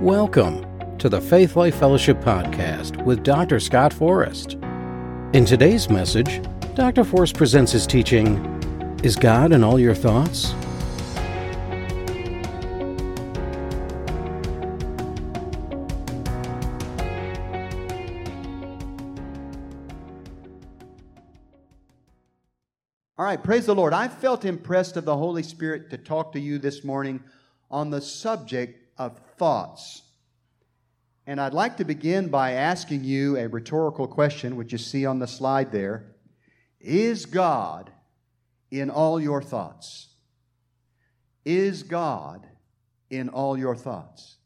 Welcome to the Faith Life Fellowship Podcast with Dr. Scott Forrest. In today's message, Dr. Forrest presents his teaching Is God in All Your Thoughts? All right, praise the Lord. I felt impressed of the Holy Spirit to talk to you this morning on the subject of thoughts. And I'd like to begin by asking you a rhetorical question, which you see on the slide there. Is God in all your thoughts? Is God in all your thoughts?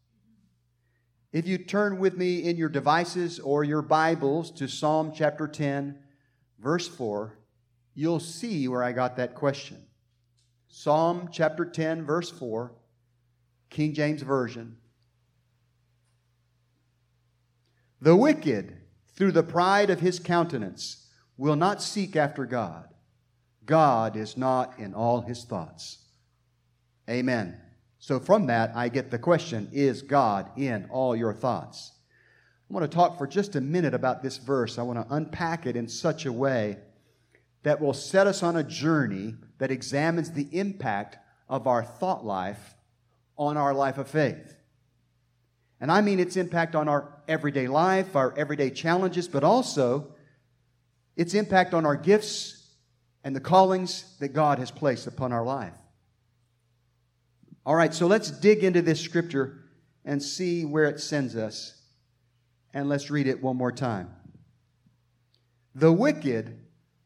If you turn with me in your devices or your Bibles to Psalm chapter 10, verse 4, you'll see where I got that question. Psalm chapter 10, verse 4, King James Version. The wicked, through the pride of his countenance, will not seek after God. God is not in all his thoughts. Amen. So, from that, I get the question Is God in all your thoughts? I want to talk for just a minute about this verse. I want to unpack it in such a way that will set us on a journey that examines the impact of our thought life on our life of faith. And I mean its impact on our everyday life, our everyday challenges, but also its impact on our gifts and the callings that God has placed upon our life. All right, so let's dig into this scripture and see where it sends us. And let's read it one more time. The wicked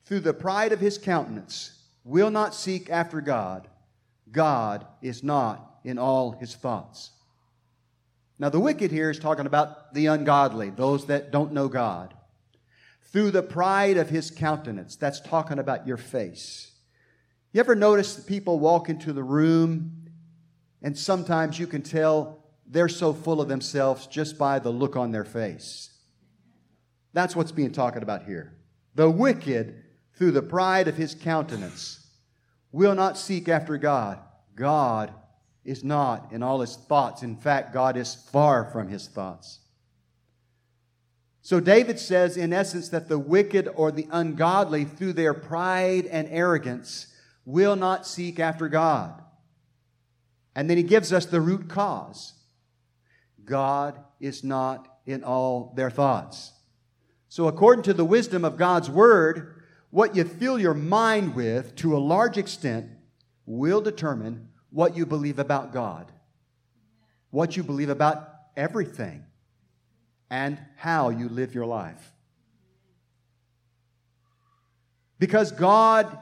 through the pride of his countenance, will not seek after God, God is not in all his thoughts. Now, the wicked here is talking about the ungodly, those that don't know God. Through the pride of his countenance, that's talking about your face. You ever notice that people walk into the room and sometimes you can tell they're so full of themselves just by the look on their face? That's what's being talked about here. The wicked through the pride of his countenance, will not seek after God. God is not in all his thoughts. In fact, God is far from his thoughts. So David says, in essence, that the wicked or the ungodly, through their pride and arrogance, will not seek after God. And then he gives us the root cause God is not in all their thoughts. So, according to the wisdom of God's word, what you fill your mind with, to a large extent, will determine what you believe about God, what you believe about everything, and how you live your life. Because God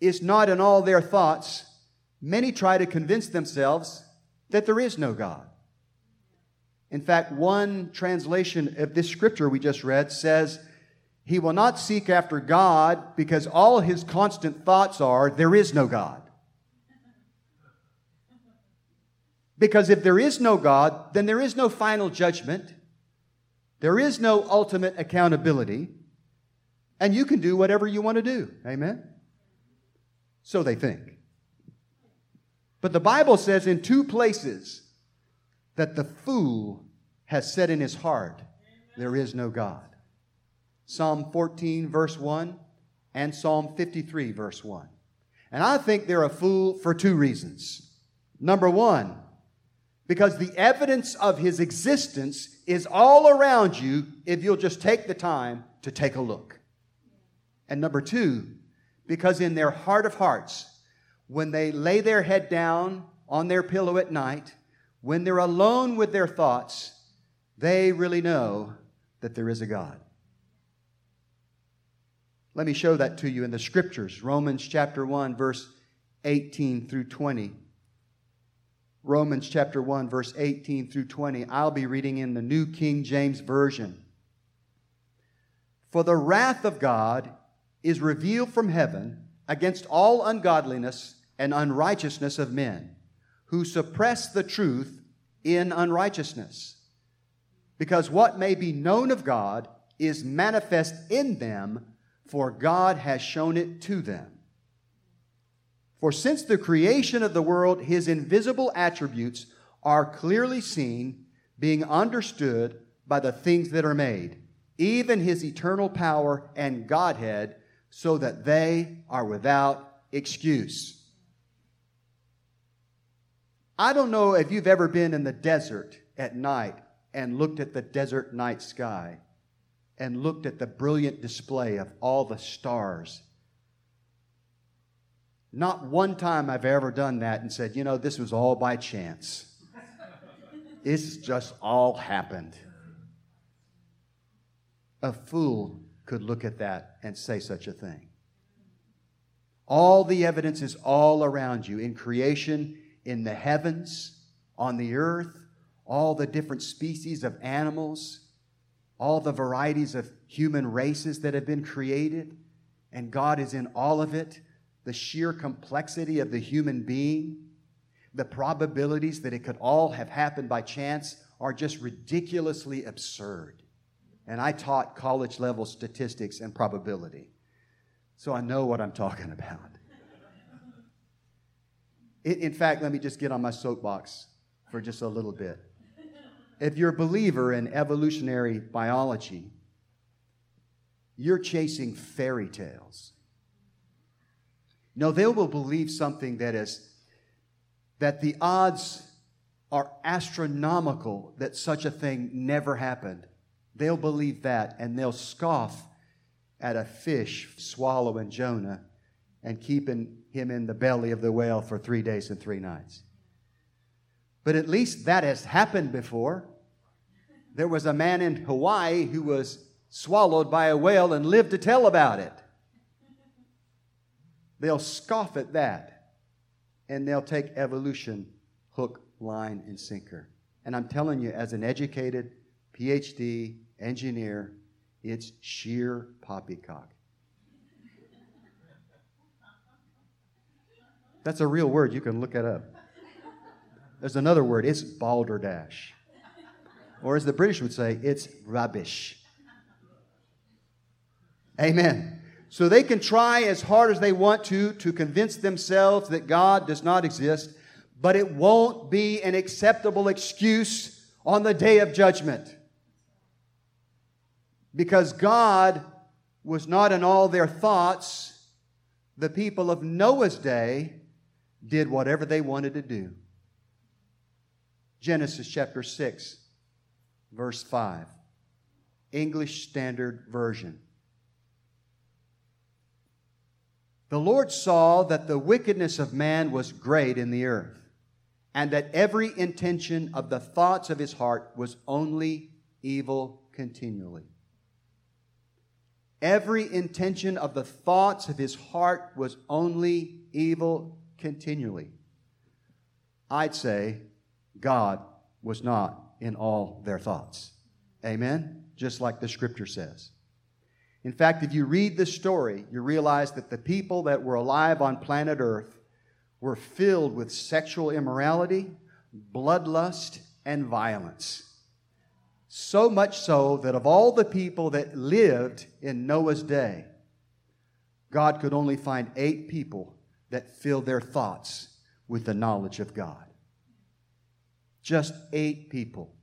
is not in all their thoughts, many try to convince themselves that there is no God. In fact, one translation of this scripture we just read says, he will not seek after God because all his constant thoughts are, there is no God. Because if there is no God, then there is no final judgment, there is no ultimate accountability, and you can do whatever you want to do. Amen? So they think. But the Bible says in two places that the fool has said in his heart, There is no God. Psalm 14, verse 1, and Psalm 53, verse 1. And I think they're a fool for two reasons. Number one, because the evidence of his existence is all around you if you'll just take the time to take a look. And number two, because in their heart of hearts, when they lay their head down on their pillow at night, when they're alone with their thoughts, they really know that there is a God. Let me show that to you in the scriptures. Romans chapter 1, verse 18 through 20. Romans chapter 1, verse 18 through 20. I'll be reading in the New King James Version. For the wrath of God is revealed from heaven against all ungodliness and unrighteousness of men, who suppress the truth in unrighteousness. Because what may be known of God is manifest in them for God has shown it to them. For since the creation of the world, his invisible attributes, are clearly seen, being understood by the things that are made, even his eternal power and Godhead, so that they are without excuse. I don't know if you've ever been in the desert at night and looked at the desert night sky and looked at the brilliant display of all the stars. Not one time I've ever done that and said, you know, this was all by chance. it's just all happened. A fool could look at that and say such a thing. All the evidence is all around you in creation, in the heavens, on the earth, all the different species of animals, all the varieties of human races that have been created, and God is in all of it. The sheer complexity of the human being, the probabilities that it could all have happened by chance are just ridiculously absurd. And I taught college level statistics and probability. So I know what I'm talking about. In fact, let me just get on my soapbox for just a little bit. If you're a believer in evolutionary biology, you're chasing fairy tales. No, they will believe something that is that the odds are astronomical that such a thing never happened. They'll believe that and they'll scoff at a fish swallowing Jonah and keeping him in the belly of the whale for three days and three nights. But at least that has happened before. There was a man in Hawaii who was swallowed by a whale and lived to tell about it. They'll scoff at that and they'll take evolution hook, line, and sinker. And I'm telling you, as an educated PhD engineer, it's sheer poppycock. That's a real word. You can look it up. There's another word. It's balderdash. Or as the British would say, it's rubbish. Amen. So they can try as hard as they want to to convince themselves that God does not exist, but it won't be an acceptable excuse on the day of judgment. Because God was not in all their thoughts, the people of Noah's day did whatever they wanted to do. Genesis chapter 6, verse 5, English Standard Version. The Lord saw that the wickedness of man was great in the earth, and that every intention of the thoughts of his heart was only evil continually. Every intention of the thoughts of his heart was only evil continually. I'd say God was not in all their thoughts. Amen? Just like the scripture says. In fact, if you read the story, you realize that the people that were alive on planet Earth were filled with sexual immorality, bloodlust, and violence. So much so that of all the people that lived in Noah's day, God could only find eight people that filled their thoughts with the knowledge of God. Just eight people.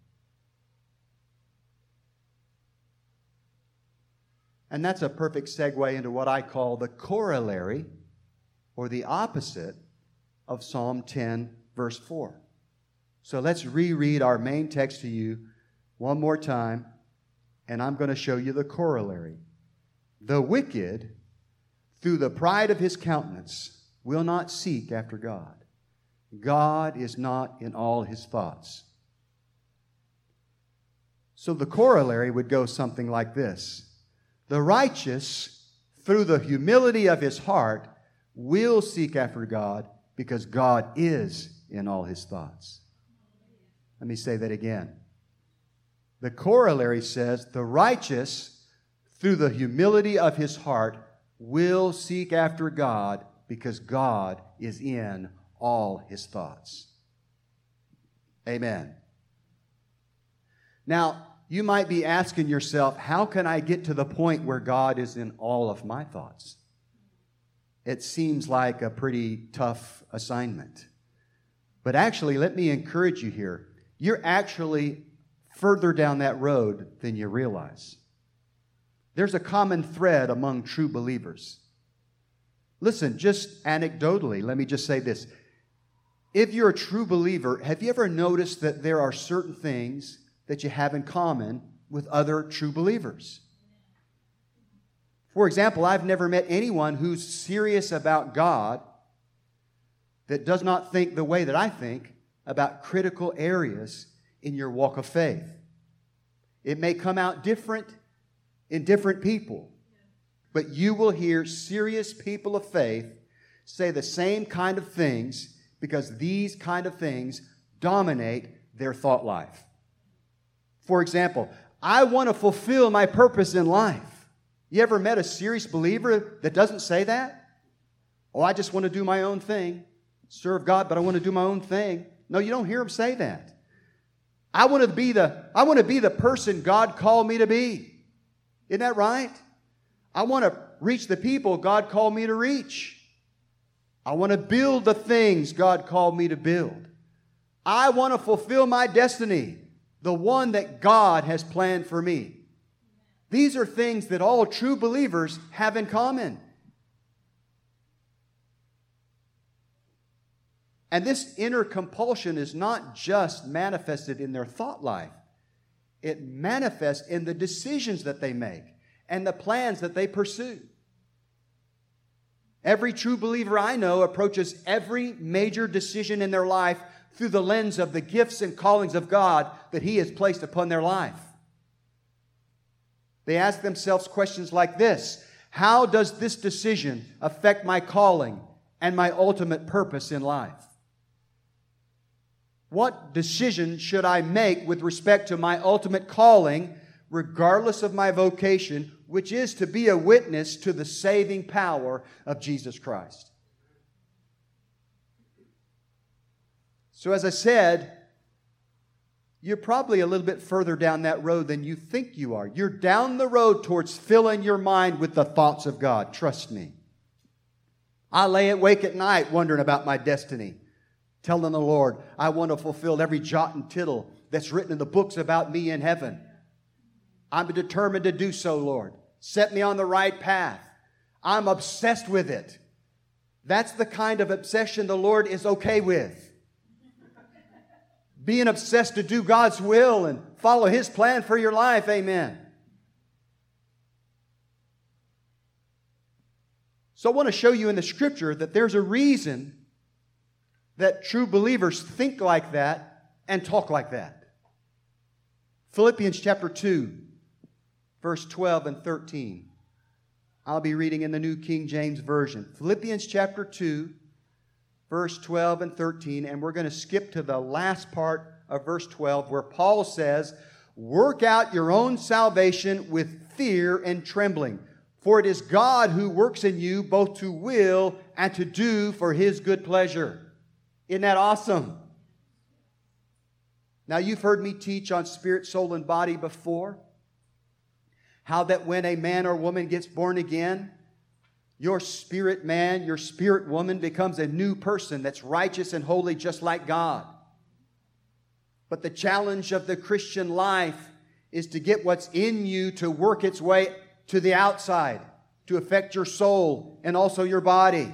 And that's a perfect segue into what I call the corollary or the opposite of Psalm 10, verse 4. So let's reread our main text to you one more time, and I'm going to show you the corollary. The wicked, through the pride of his countenance, will not seek after God. God is not in all his thoughts. So the corollary would go something like this the righteous, through the humility of his heart, will seek after God because God is in all his thoughts. Let me say that again. The corollary says the righteous, through the humility of his heart, will seek after God because God is in all his thoughts. Amen. Now, you might be asking yourself, how can I get to the point where God is in all of my thoughts? It seems like a pretty tough assignment. But actually, let me encourage you here. You're actually further down that road than you realize. There's a common thread among true believers. Listen, just anecdotally, let me just say this. If you're a true believer, have you ever noticed that there are certain things that you have in common with other true believers? For example, I've never met anyone who's serious about God that does not think the way that I think about critical areas in your walk of faith. It may come out different in different people, but you will hear serious people of faith say the same kind of things because these kind of things dominate their thought life. For example, I want to fulfill my purpose in life. You ever met a serious believer that doesn't say that? Oh, I just want to do my own thing, serve God, but I want to do my own thing. No, you don't hear them say that. I want to be the I want to be the person God called me to be. Isn't that right? I want to reach the people God called me to reach. I want to build the things God called me to build. I want to fulfill my destiny, the one that God has planned for me. These are things that all true believers have in common. And this inner compulsion is not just manifested in their thought life, it manifests in the decisions that they make and the plans that they pursue. Every true believer I know approaches every major decision in their life through the lens of the gifts and callings of God that He has placed upon their life. They ask themselves questions like this How does this decision affect my calling and my ultimate purpose in life? What decision should I make with respect to my ultimate calling, regardless of my vocation, which is to be a witness to the saving power of Jesus Christ? So, as I said, you're probably a little bit further down that road than you think you are. You're down the road towards filling your mind with the thoughts of God. Trust me. I lay awake at night wondering about my destiny telling the Lord, I want to fulfill every jot and tittle that's written in the books about me in heaven. I'm determined to do so, Lord. Set me on the right path. I'm obsessed with it. That's the kind of obsession the Lord is okay with. Being obsessed to do God's will and follow His plan for your life. Amen. So I want to show you in the scripture that there's a reason that true believers think like that and talk like that. Philippians chapter 2, verse 12 and 13. I'll be reading in the New King James Version. Philippians chapter 2, verse 12 and 13, and we're going to skip to the last part of verse 12 where Paul says, Work out your own salvation with fear and trembling, for it is God who works in you both to will and to do for his good pleasure. Isn't that awesome? Now, you've heard me teach on spirit, soul, and body before. How that when a man or woman gets born again, your spirit man, your spirit woman becomes a new person that's righteous and holy just like God. But the challenge of the Christian life is to get what's in you to work its way to the outside, to affect your soul and also your body.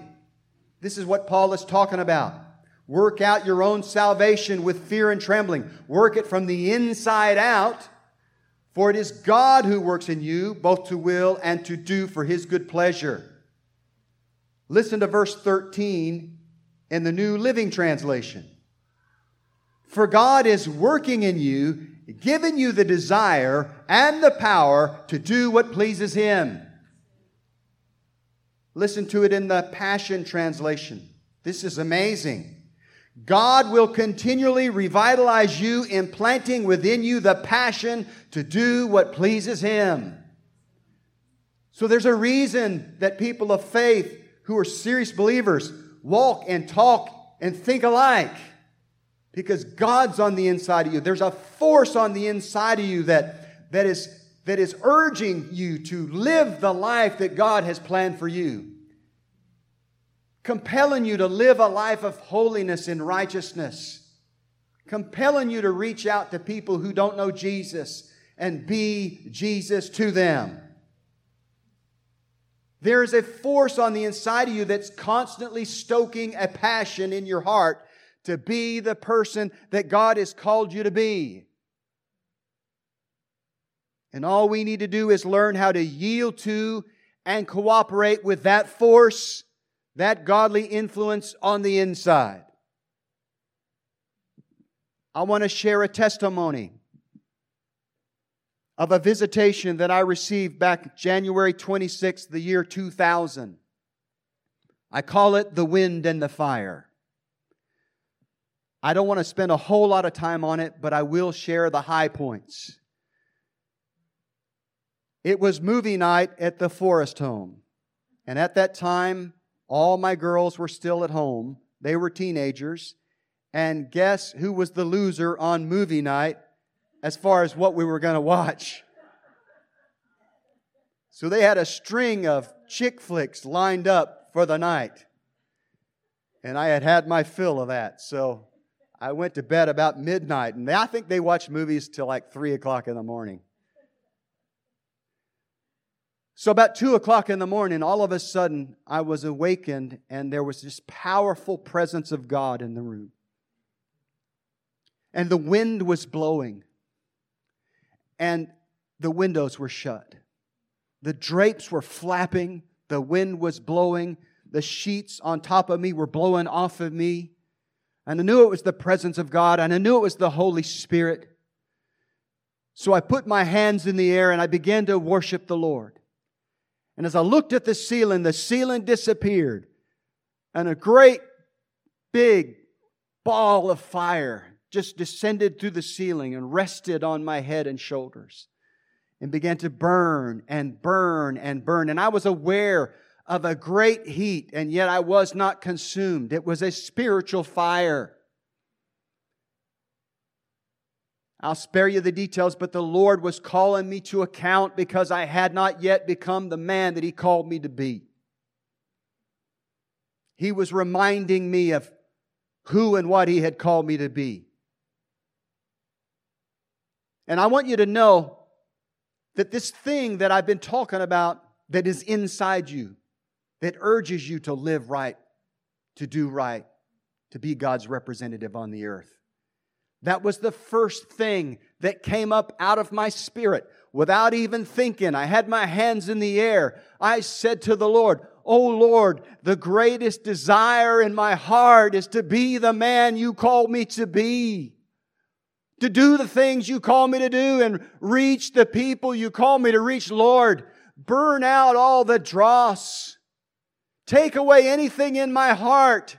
This is what Paul is talking about. Work out your own salvation with fear and trembling. Work it from the inside out. For it is God who works in you, both to will and to do for his good pleasure. Listen to verse 13 in the New Living Translation. For God is working in you, giving you the desire and the power to do what pleases him. Listen to it in the Passion Translation. This is amazing. God will continually revitalize you, implanting within you the passion to do what pleases Him. So there's a reason that people of faith who are serious believers walk and talk and think alike. Because God's on the inside of you. There's a force on the inside of you that, that, is, that is urging you to live the life that God has planned for you. compelling you to live a life of holiness and righteousness, compelling you to reach out to people who don't know Jesus and be Jesus to them. There is a force on the inside of you that's constantly stoking a passion in your heart to be the person that God has called you to be. And all we need to do is learn how to yield to and cooperate with that force, that godly influence on the inside. I want to share a testimony of a visitation that I received back January 26th, the year 2000. I call it the wind and the fire. I don't want to spend a whole lot of time on it, but I will share the high points. It was movie night at the Forrest Home. And at that time, all my girls were still at home. They were teenagers. And guess who was the loser on movie night? As far as what we were going to watch. So they had a string of chick flicks lined up for the night. And I had had my fill of that. So I went to bed about midnight. And I think they watched movies till like 3 o'clock in the morning. So, about 2 o'clock in the morning, all of a sudden, I was awakened, and there was this powerful presence of God in the room. And the wind was blowing and the windows were shut. The drapes were flapping, the wind was blowing, the sheets on top of me were blowing off of me. And I knew it was the presence of God, and I knew it was the Holy Spirit. So I put my hands in the air and I began to worship the Lord. And as I looked at the ceiling, the ceiling disappeared, and a great big ball of fire just descended through the ceiling and rested on my head and shoulders and began to burn and burn and burn. And I was aware of a great heat, and yet I was not consumed. It was a spiritual fire. I'll spare you the details, but the Lord was calling me to account because I had not yet become the man that He called me to be. He was reminding me of who and what He had called me to be. And I want you to know that this thing that I've been talking about that is inside you, that urges you to live right, to do right, to be God's representative on the earth. That was the first thing that came up out of my spirit without even thinking. I had my hands in the air. I said to the Lord, Oh Lord, the greatest desire in my heart is to be the man you called me to be to do the things you call me to do and reach the people you call me to reach. Lord, burn out all the dross. Take away anything in my heart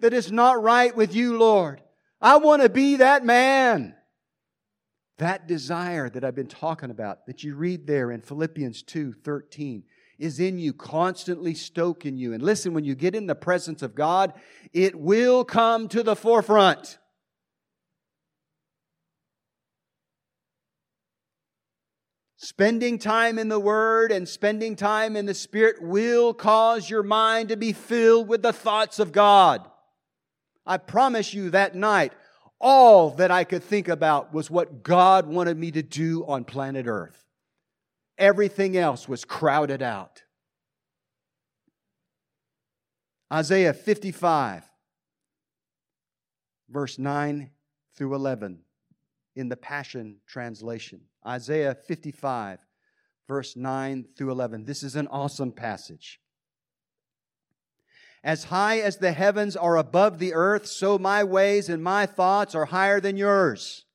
that is not right with you, Lord. I want to be that man. That desire that I've been talking about, that you read there in Philippians 2 13, is in you, constantly stoking you. And listen, when you get in the presence of God, it will come to the forefront. Spending time in the Word and spending time in the Spirit will cause your mind to be filled with the thoughts of God. I promise you that night, all that I could think about was what God wanted me to do on planet Earth. Everything else was crowded out. Isaiah 55, verse 9 through 11 in the Passion Translation. Isaiah 55, verse 9 through 11. This is an awesome passage. As high as the heavens are above the earth, so my ways and my thoughts are higher than yours.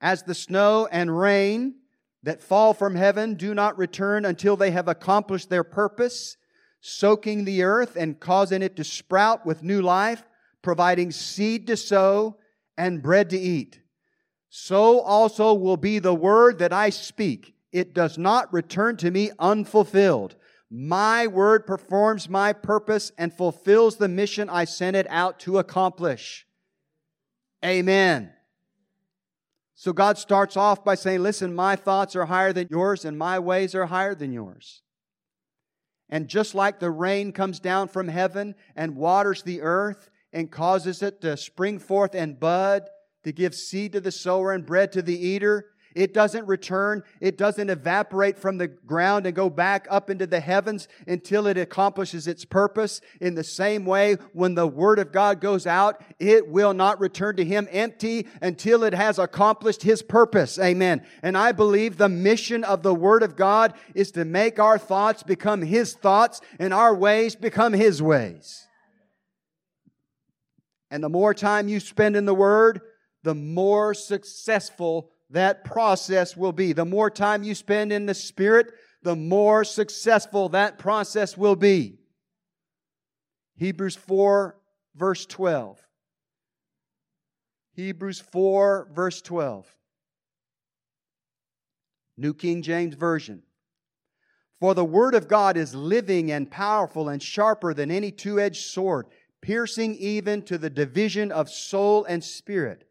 As the snow and rain that fall from heaven do not return until they have accomplished their purpose, soaking the earth and causing it to sprout with new life, providing seed to sow and bread to eat so also will be the word that I speak. It does not return to me unfulfilled. My word performs my purpose and fulfills the mission I sent it out to accomplish. Amen. So God starts off by saying, Listen, my thoughts are higher than yours, and my ways are higher than yours. And just like the rain comes down from heaven and waters the earth and causes it to spring forth and bud, to give seed to the sower and bread to the eater, it doesn't return. It doesn't evaporate from the ground and go back up into the heavens until it accomplishes its purpose. In the same way, when the Word of God goes out, it will not return to Him empty until it has accomplished His purpose. Amen. And I believe the mission of the Word of God is to make our thoughts become His thoughts and our ways become His ways. And the more time you spend in the Word, the more successful that process will be. The more time you spend in the Spirit, the more successful that process will be. Hebrews 4, verse 12. Hebrews 4, verse 12. New King James Version. For the Word of God is living and powerful and sharper than any two edged sword, piercing even to the division of soul and spirit,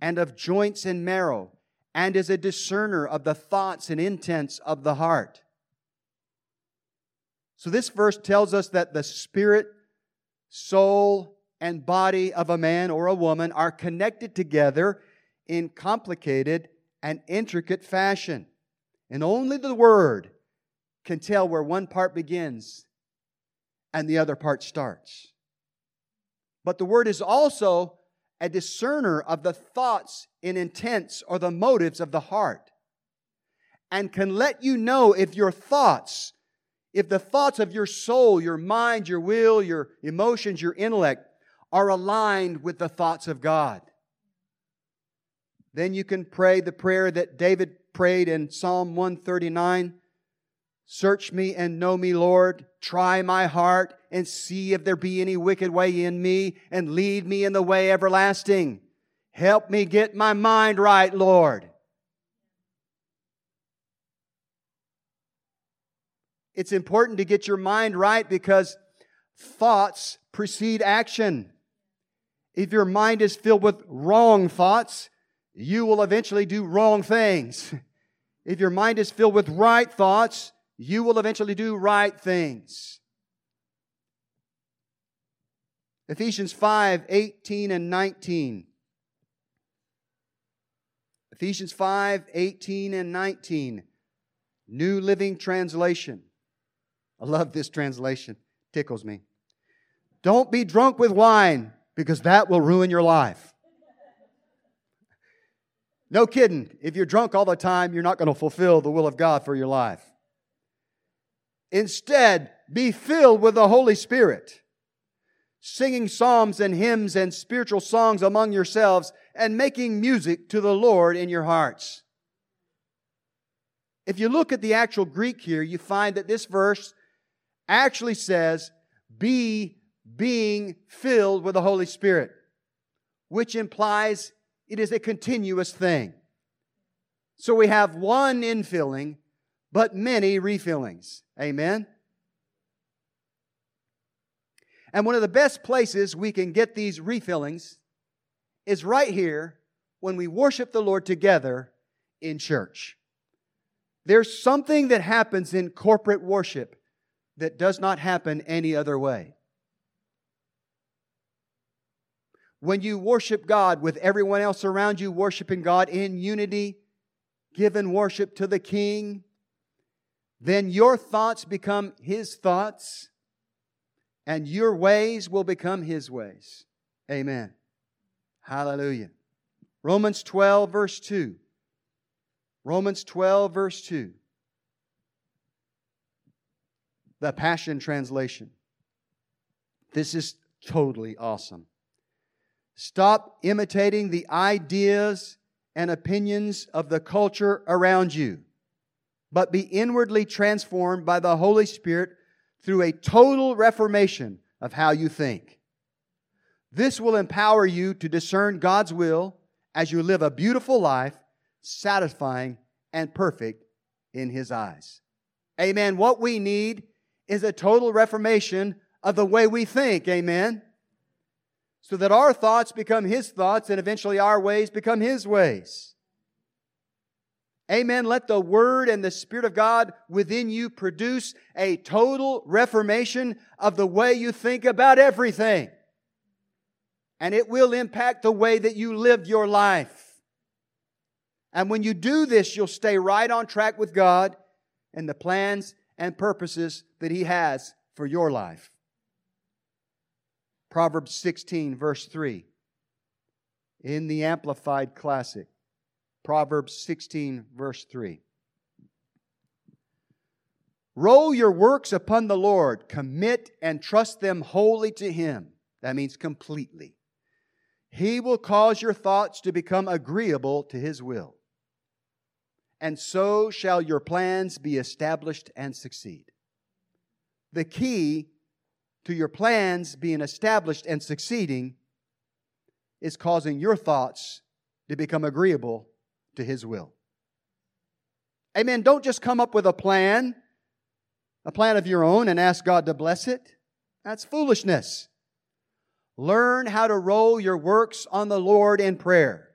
and of joints and marrow and is a discerner of the thoughts and intents of the heart. So, this verse tells us that the spirit, soul, and body of a man or a woman are connected together in complicated and intricate fashion. And only the Word can tell where one part begins and the other part starts. But the Word is also a discerner of the thoughts and intents or the motives of the heart and can let you know if your thoughts, if the thoughts of your soul, your mind, your will, your emotions, your intellect are aligned with the thoughts of God. Then you can pray the prayer that David prayed in Psalm 139 Search me and know me, Lord. Try my heart and see if there be any wicked way in me and lead me in the way everlasting. Help me get my mind right, Lord. It's important to get your mind right because thoughts precede action. If your mind is filled with wrong thoughts, you will eventually do wrong things. If your mind is filled with right thoughts, you will eventually do right things. Ephesians 5 18 and 19. Ephesians 5 18 and 19. New Living Translation. I love this translation, tickles me. Don't be drunk with wine because that will ruin your life. No kidding. If you're drunk all the time, you're not going to fulfill the will of God for your life. Instead, be filled with the Holy Spirit, singing psalms and hymns and spiritual songs among yourselves, and making music to the Lord in your hearts. If you look at the actual Greek here, you find that this verse actually says, be being filled with the Holy Spirit, which implies it is a continuous thing. So we have one infilling but many refillings. Amen. And one of the best places we can get these refillings is right here when we worship the Lord together in church. There's something that happens in corporate worship that does not happen any other way. When you worship God with everyone else around you worshiping God in unity, giving worship to the King, then your thoughts become His thoughts, and your ways will become His ways. Amen. Hallelujah. Romans 12, verse 2. Romans 12, verse 2. The Passion Translation. This is totally awesome. Stop imitating the ideas and opinions of the culture around you but be inwardly transformed by the Holy Spirit through a total reformation of how you think. This will empower you to discern God's will as you live a beautiful life, satisfying and perfect in His eyes. Amen. What we need is a total reformation of the way we think. Amen. So that our thoughts become His thoughts and eventually our ways become His ways. Amen. Let the Word and the Spirit of God within you produce a total reformation of the way you think about everything. And it will impact the way that you live your life. And when you do this, you'll stay right on track with God and the plans and purposes that He has for your life. Proverbs 16, verse 3, in the Amplified Classic. Proverbs 16, verse 3. Roll your works upon the Lord, commit and trust them wholly to Him. That means completely. He will cause your thoughts to become agreeable to His will. And so shall your plans be established and succeed. The key to your plans being established and succeeding is causing your thoughts to become agreeable to His will. Amen. Don't just come up with a plan, a plan of your own, and ask God to bless it. That's foolishness. Learn how to roll your works on the Lord in prayer.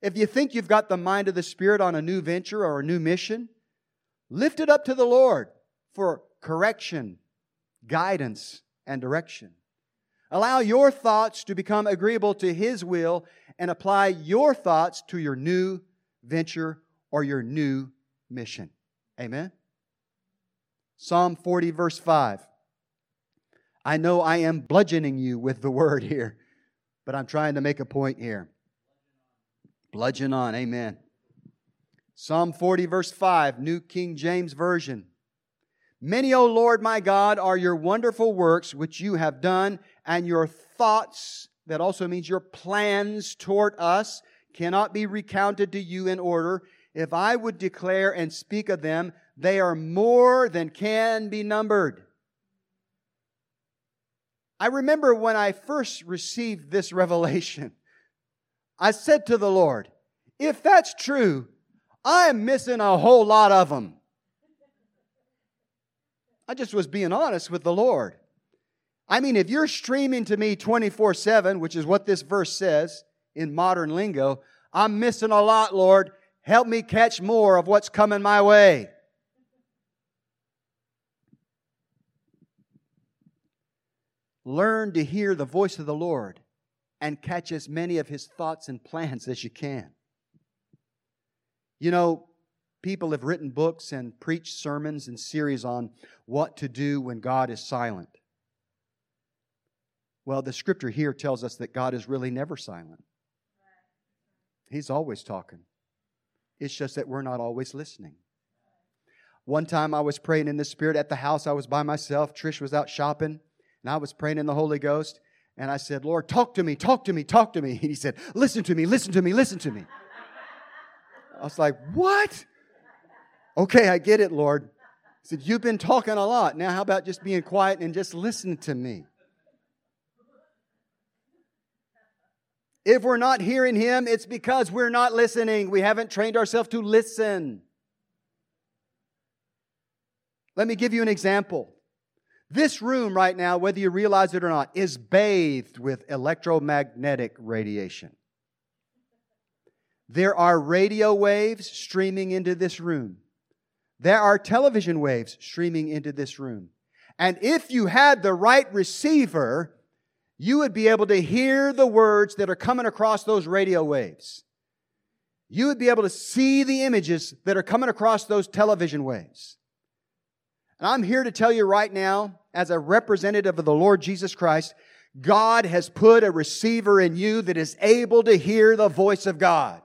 If you think you've got the mind of the Spirit on a new venture or a new mission, lift it up to the Lord for correction, guidance, and direction. Allow your thoughts to become agreeable to His will and apply your thoughts to your new venture or your new mission. Amen. Psalm 40, verse 5. I know I am bludgeoning you with the word here, but I'm trying to make a point here. Bludgeon on. Amen. Psalm 40, verse 5, New King James Version. Many, O Lord my God, are your wonderful works which you have done, and your thoughts that also means your plans toward us cannot be recounted to you in order. If I would declare and speak of them, they are more than can be numbered. I remember when I first received this revelation, I said to the Lord, if that's true, I am missing a whole lot of them. I just was being honest with the Lord. I mean, if you're streaming to me 24 7, which is what this verse says in modern lingo, I'm missing a lot, Lord. Help me catch more of what's coming my way. Learn to hear the voice of the Lord and catch as many of his thoughts and plans as you can. You know, people have written books and preached sermons and series on what to do when God is silent. Well, the scripture here tells us that God is really never silent. He's always talking. It's just that we're not always listening. One time I was praying in the Spirit at the house. I was by myself. Trish was out shopping, and I was praying in the Holy Ghost. And I said, Lord, talk to me, talk to me, talk to me. And he said, Listen to me, listen to me, listen to me. I was like, What? Okay, I get it, Lord. He said, You've been talking a lot. Now, how about just being quiet and just listen to me? If we're not hearing Him, it's because we're not listening. We haven't trained ourselves to listen. Let me give you an example. This room right now, whether you realize it or not, is bathed with electromagnetic radiation. There are radio waves streaming into this room. There are television waves streaming into this room. And if you had the right receiver, you would be able to hear the words that are coming across those radio waves. You would be able to see the images that are coming across those television waves. And I'm here to tell you right now, as a representative of the Lord Jesus Christ, God has put a receiver in you that is able to hear the voice of God.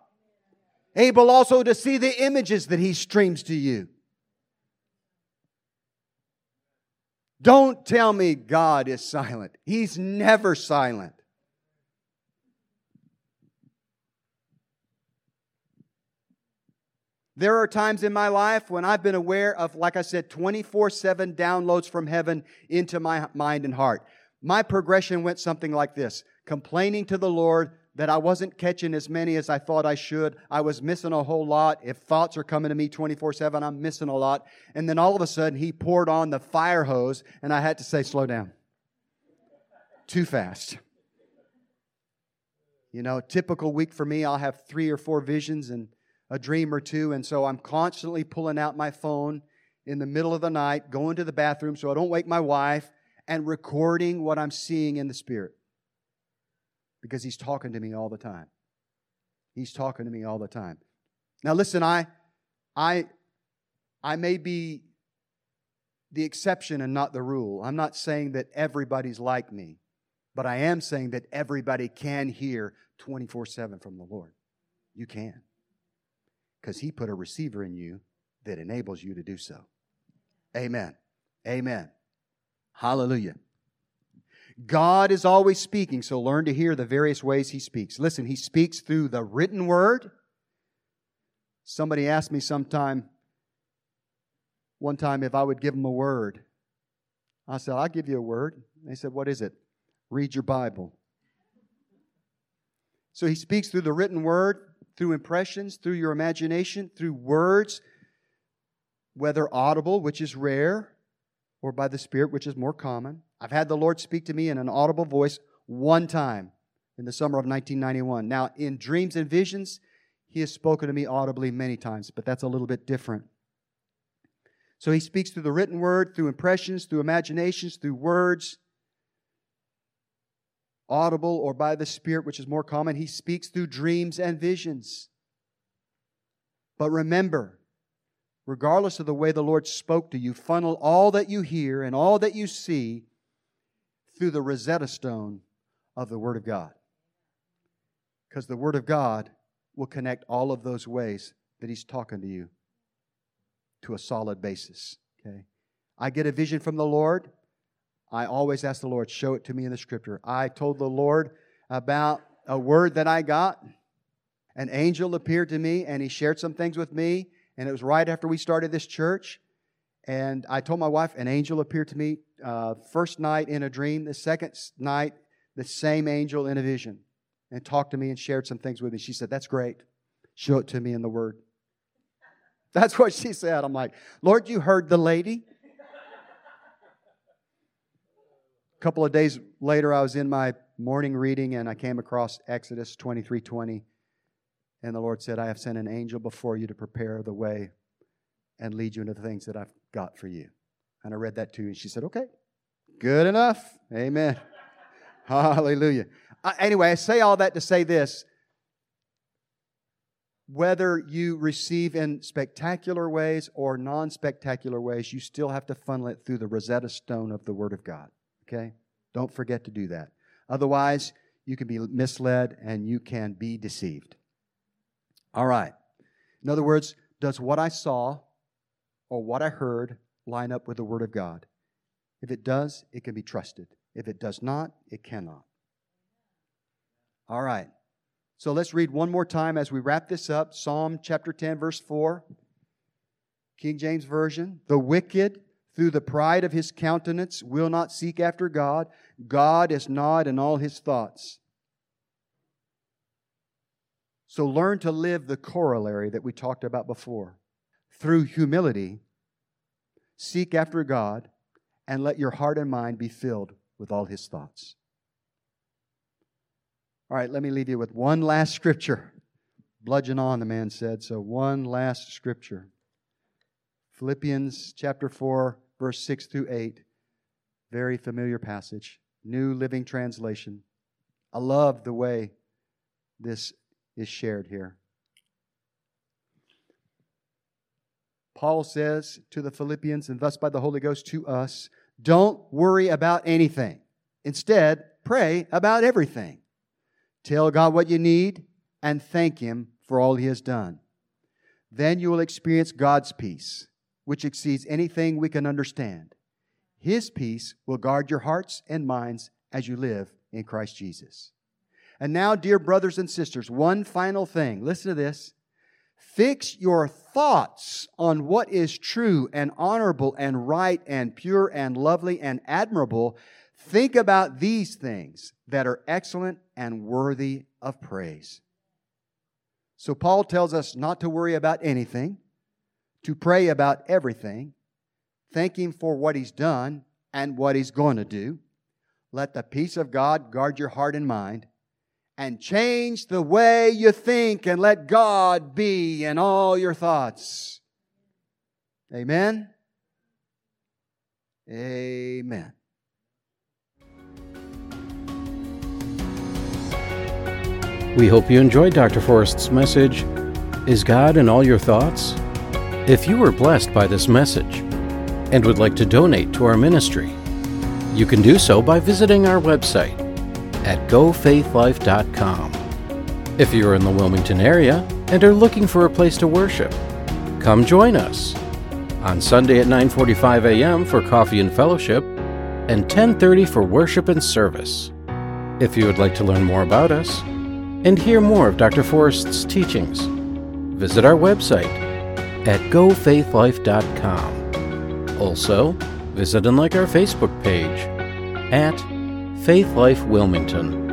Able also to see the images that He streams to you. Don't tell me God is silent. He's never silent. There are times in my life when I've been aware of, like I said, 24 7 downloads from heaven into my mind and heart. My progression went something like this complaining to the Lord, that I wasn't catching as many as I thought I should. I was missing a whole lot. If thoughts are coming to me 24 7, I'm missing a lot. And then all of a sudden, he poured on the fire hose, and I had to say, slow down. Too fast. You know, typical week for me, I'll have three or four visions, and a dream or two, and so I'm constantly pulling out my phone in the middle of the night, going to the bathroom so I don't wake my wife, and recording what I'm seeing in the Spirit. Because He's talking to me all the time. He's talking to me all the time. Now listen, I I I may be the exception and not the rule. I'm not saying that everybody's like me, but I am saying that everybody can hear 24 7 from the Lord. You can. Because He put a receiver in you that enables you to do so. Amen. Amen. Hallelujah. God is always speaking, so learn to hear the various ways He speaks. Listen, He speaks through the written word. Somebody asked me sometime, one time, if I would give them a word. I said, I'll give you a word. They said, What is it? Read your Bible. So He speaks through the written word, through impressions, through your imagination, through words, whether audible, which is rare, or by the Spirit, which is more common. I've had the Lord speak to me in an audible voice one time in the summer of 1991. Now, in dreams and visions, He has spoken to me audibly many times, but that's a little bit different. So He speaks through the written word, through impressions, through imaginations, through words, audible or by the Spirit, which is more common. He speaks through dreams and visions. But remember, regardless of the way the Lord spoke to you, funnel all that you hear and all that you see through the Rosetta Stone of the Word of God. Because the Word of God will connect all of those ways that He's talking to you to a solid basis. Okay? I get a vision from the Lord. I always ask the Lord, show it to me in the scripture. I told the Lord about a word that I got. An angel appeared to me and he shared some things with me and it was right after we started this church. And I told my wife, an angel appeared to me uh, first night in a dream, the second night, the same angel in a vision, and talked to me and shared some things with me. She said, That's great. Show it to me in the Word. That's what she said. I'm like, Lord, you heard the lady. A couple of days later, I was in my morning reading and I came across Exodus 23 20. And the Lord said, I have sent an angel before you to prepare the way and lead you into the things that I've got for you. And I read that to you, and she said, Okay, good enough. Amen. Hallelujah. Uh, anyway, I say all that to say this. Whether you receive in spectacular ways or non spectacular ways, you still have to funnel it through the Rosetta Stone of the Word of God. Okay? Don't forget to do that. Otherwise, you can be misled and you can be deceived. All right. In other words, does what I saw or what I heard line up with the Word of God? If it does, it can be trusted. If it does not, it cannot. All right. So let's read one more time as we wrap this up Psalm chapter 10, verse 4, King James Version. The wicked, through the pride of his countenance, will not seek after God. God is not in all his thoughts. So learn to live the corollary that we talked about before. Through humility, seek after God, and let your heart and mind be filled with all his thoughts. All right, let me leave you with one last scripture. Bludgeon on, the man said. So, one last scripture Philippians chapter 4, verse 6 through 8. Very familiar passage. New Living Translation. I love the way this is shared here. Paul says to the Philippians, and thus by the Holy Ghost to us, don't worry about anything. Instead, pray about everything. Tell God what you need and thank Him for all He has done. Then you will experience God's peace, which exceeds anything we can understand. His peace will guard your hearts and minds as you live in Christ Jesus. And now, dear brothers and sisters, one final thing. Listen to this. Fix your thoughts on what is true and honorable and right and pure and lovely and admirable. Think about these things that are excellent and worthy of praise. So, Paul tells us not to worry about anything, to pray about everything, thank Him for what He's done and what He's going to do. Let the peace of God guard your heart and mind and change the way you think and let God be in all your thoughts. Amen. Amen. We hope you enjoyed Dr. Forrest's message, Is God in All Your Thoughts? If you were blessed by this message and would like to donate to our ministry, you can do so by visiting our website at gofaithlife.com. If you are in the Wilmington area and are looking for a place to worship, come join us on Sunday at 9:45 a.m. for coffee and fellowship and 10:30 for worship and service. If you would like to learn more about us and hear more of Dr. Forrest's teachings, visit our website at gofaithlife.com. Also, visit and like our Facebook page at Faith Life Wilmington.